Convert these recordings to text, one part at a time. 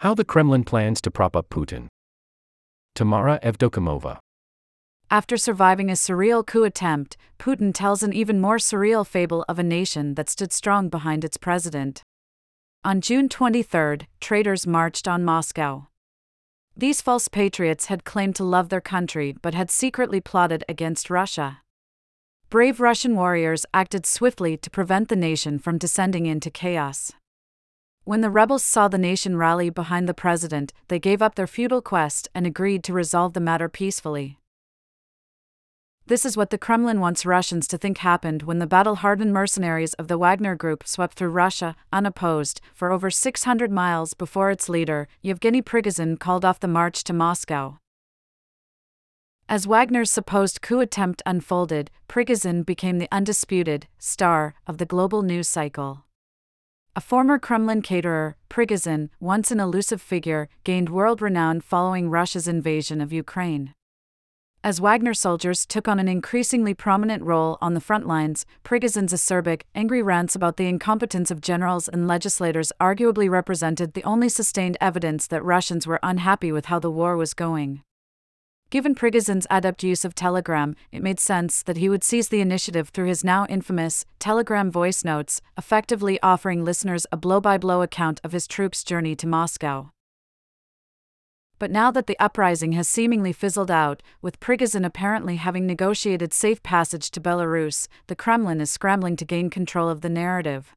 How the Kremlin plans to prop up Putin. Tamara Evdokimova. After surviving a surreal coup attempt, Putin tells an even more surreal fable of a nation that stood strong behind its president. On June 23, traitors marched on Moscow. These false patriots had claimed to love their country but had secretly plotted against Russia. Brave Russian warriors acted swiftly to prevent the nation from descending into chaos. When the rebels saw the nation rally behind the president, they gave up their futile quest and agreed to resolve the matter peacefully. This is what the Kremlin wants Russians to think happened when the battle hardened mercenaries of the Wagner Group swept through Russia, unopposed, for over 600 miles before its leader, Yevgeny Prigozhin, called off the march to Moscow. As Wagner's supposed coup attempt unfolded, Prigozhin became the undisputed star of the global news cycle. A former Kremlin caterer, Prigozhin, once an elusive figure, gained world renown following Russia's invasion of Ukraine. As Wagner soldiers took on an increasingly prominent role on the front lines, Prigozhin's acerbic, angry rants about the incompetence of generals and legislators arguably represented the only sustained evidence that Russians were unhappy with how the war was going. Given Prigozhin's adept use of Telegram, it made sense that he would seize the initiative through his now infamous Telegram voice notes, effectively offering listeners a blow by blow account of his troops' journey to Moscow. But now that the uprising has seemingly fizzled out, with Prigozhin apparently having negotiated safe passage to Belarus, the Kremlin is scrambling to gain control of the narrative.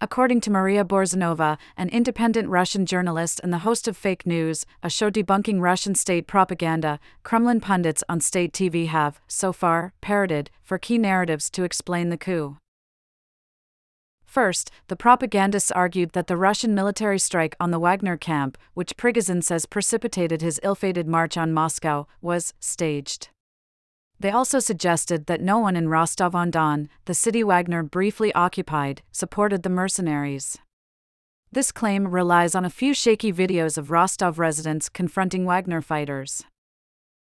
According to Maria Borzunova, an independent Russian journalist and the host of Fake News, a show debunking Russian state propaganda, Kremlin pundits on state TV have, so far, parroted for key narratives to explain the coup. First, the propagandists argued that the Russian military strike on the Wagner camp, which Prigozhin says precipitated his ill fated march on Moscow, was staged. They also suggested that no one in Rostov on Don, the city Wagner briefly occupied, supported the mercenaries. This claim relies on a few shaky videos of Rostov residents confronting Wagner fighters.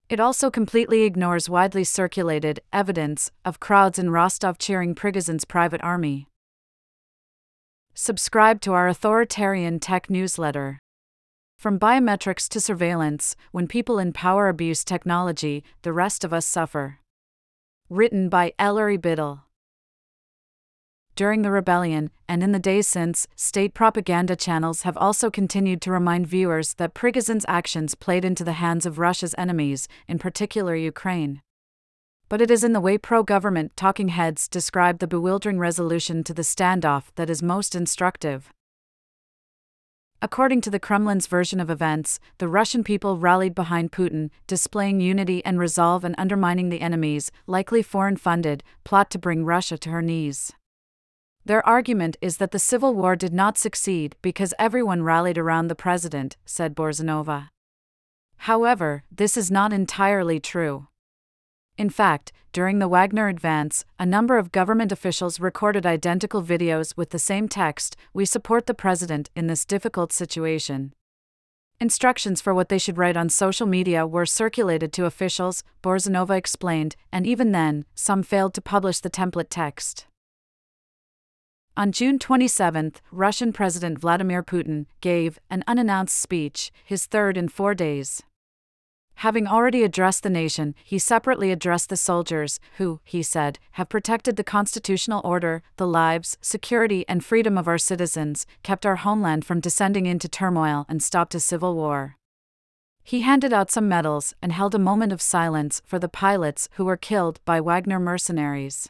It also completely ignores widely circulated evidence of crowds in Rostov cheering Prigozhin's private army. Subscribe to our authoritarian tech newsletter. From biometrics to surveillance, when people in power abuse technology, the rest of us suffer. Written by Ellery Biddle. During the rebellion, and in the days since, state propaganda channels have also continued to remind viewers that Prigozhin's actions played into the hands of Russia's enemies, in particular Ukraine but it is in the way pro government talking heads describe the bewildering resolution to the standoff that is most instructive. According to the Kremlin's version of events, the Russian people rallied behind Putin, displaying unity and resolve and undermining the enemy's, likely foreign funded, plot to bring Russia to her knees. Their argument is that the civil war did not succeed because everyone rallied around the president, said Borzunova. However, this is not entirely true. In fact, during the Wagner advance, a number of government officials recorded identical videos with the same text We support the president in this difficult situation. Instructions for what they should write on social media were circulated to officials, Borzunova explained, and even then, some failed to publish the template text. On June 27, Russian President Vladimir Putin gave an unannounced speech, his third in four days. Having already addressed the nation, he separately addressed the soldiers, who, he said, have protected the constitutional order, the lives, security, and freedom of our citizens, kept our homeland from descending into turmoil, and stopped a civil war. He handed out some medals and held a moment of silence for the pilots who were killed by Wagner mercenaries.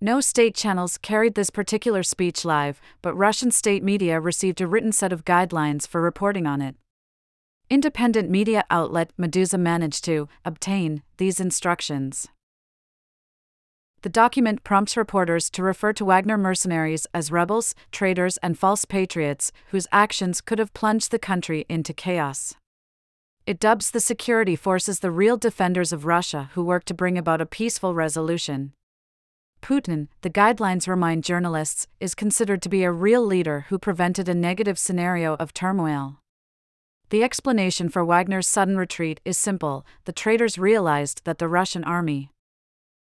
No state channels carried this particular speech live, but Russian state media received a written set of guidelines for reporting on it. Independent media outlet Meduza managed to obtain these instructions. The document prompts reporters to refer to Wagner mercenaries as rebels, traitors, and false patriots whose actions could have plunged the country into chaos. It dubs the security forces the real defenders of Russia who work to bring about a peaceful resolution. Putin, the guidelines remind journalists, is considered to be a real leader who prevented a negative scenario of turmoil. The explanation for Wagner's sudden retreat is simple the traitors realized that the Russian army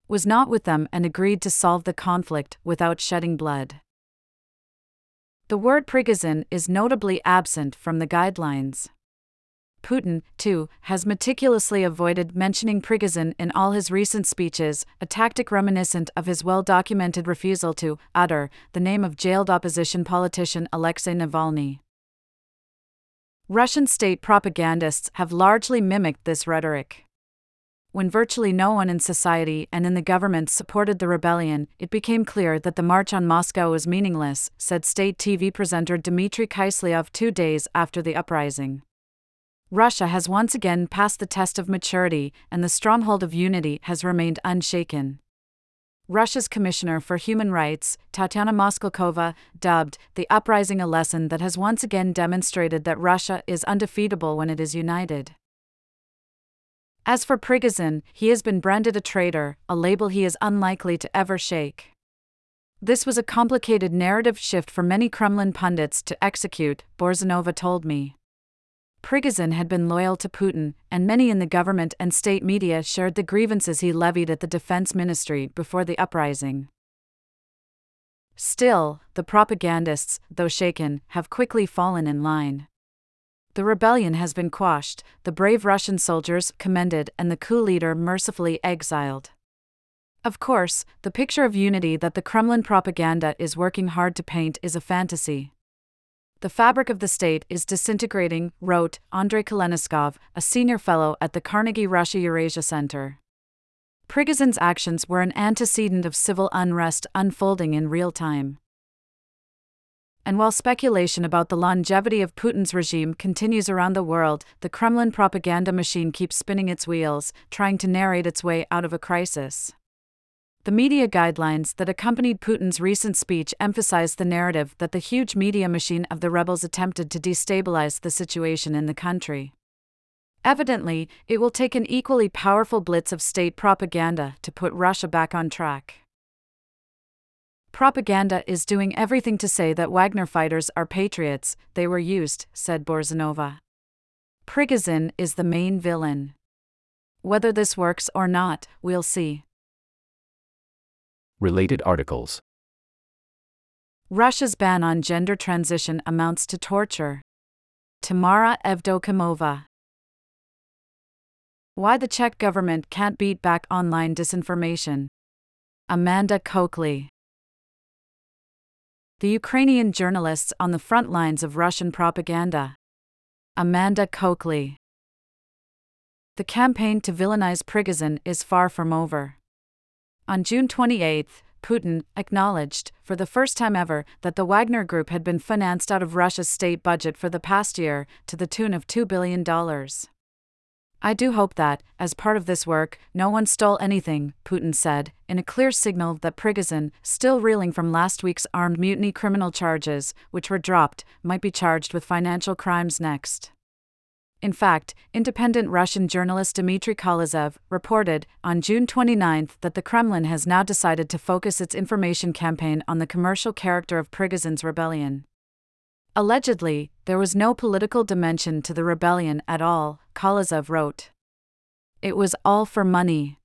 was not with them and agreed to solve the conflict without shedding blood. The word Prigozhin is notably absent from the guidelines. Putin, too, has meticulously avoided mentioning Prigozhin in all his recent speeches, a tactic reminiscent of his well documented refusal to utter the name of jailed opposition politician Alexei Navalny. Russian state propagandists have largely mimicked this rhetoric. When virtually no one in society and in the government supported the rebellion, it became clear that the march on Moscow was meaningless, said state TV presenter Dmitry Kiselyov two days after the uprising. Russia has once again passed the test of maturity, and the stronghold of unity has remained unshaken. Russia's Commissioner for Human Rights, Tatiana Moskalkova, dubbed the uprising a lesson that has once again demonstrated that Russia is undefeatable when it is united. As for Prigozhin, he has been branded a traitor, a label he is unlikely to ever shake. This was a complicated narrative shift for many Kremlin pundits to execute, Borzunova told me. Prigozhin had been loyal to Putin, and many in the government and state media shared the grievances he levied at the defense ministry before the uprising. Still, the propagandists, though shaken, have quickly fallen in line. The rebellion has been quashed, the brave Russian soldiers commended, and the coup leader mercifully exiled. Of course, the picture of unity that the Kremlin propaganda is working hard to paint is a fantasy. The fabric of the state is disintegrating, wrote Andrei Kolesnikov, a senior fellow at the Carnegie Russia Eurasia Center. Prigozhin's actions were an antecedent of civil unrest unfolding in real time and while speculation about the longevity of Putin's regime continues around the world, the Kremlin propaganda machine keeps spinning its wheels, trying to narrate its way out of a crisis. The media guidelines that accompanied Putin's recent speech emphasized the narrative that the huge media machine of the rebels attempted to destabilize the situation in the country. Evidently, it will take an equally powerful blitz of state propaganda to put Russia back on track. Propaganda is doing everything to say that Wagner fighters are patriots, they were used, said Borzunova. Prigozhin is the main villain. Whether this works or not, we'll see. Related articles Russia's ban on gender transition amounts to torture. Tamara Evdokimova. Why the Czech government can't beat back online disinformation. Amanda Coakley the Ukrainian journalists on the front lines of Russian propaganda. Amanda Coakley. The campaign to villainize Prigozhin is far from over. On June 28, Putin acknowledged, for the first time ever, that the Wagner Group had been financed out of Russia's state budget for the past year, to the tune of $2 billion. I do hope that, as part of this work, no one stole anything, Putin said, in a clear signal that Prigozhin, still reeling from last week's armed mutiny criminal charges, which were dropped, might be charged with financial crimes next. In fact, independent Russian journalist Dmitry Kolezev reported on June 29 that the Kremlin has now decided to focus its information campaign on the commercial character of Prigozhin's rebellion. Allegedly, there was no political dimension to the rebellion at all, Kolezev wrote. It was all for money.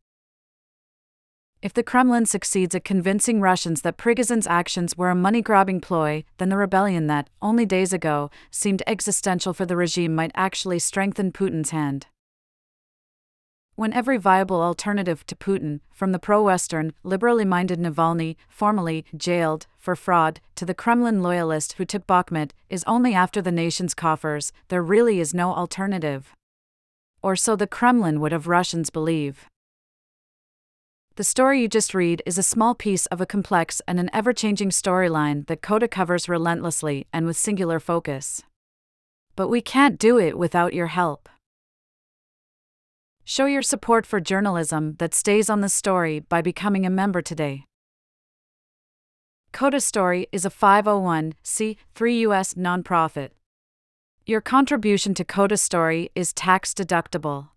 If the Kremlin succeeds at convincing Russians that Prigozhin's actions were a money grabbing ploy, then the rebellion that, only days ago, seemed existential for the regime might actually strengthen Putin's hand when every viable alternative to Putin, from the pro Western, liberally minded Navalny, formerly jailed for fraud, to the Kremlin loyalist who took Bakhmut, is only after the nation's coffers, there really is no alternative. Or so the Kremlin would have Russians believe. The story you just read is a small piece of a complex and an ever changing storyline that Coda covers relentlessly and with singular focus. But we can't do it without your help. Show your support for journalism that stays on the story by becoming a member today. Coda Story is a 501c3 U.S. nonprofit. Your contribution to Coda Story is tax deductible.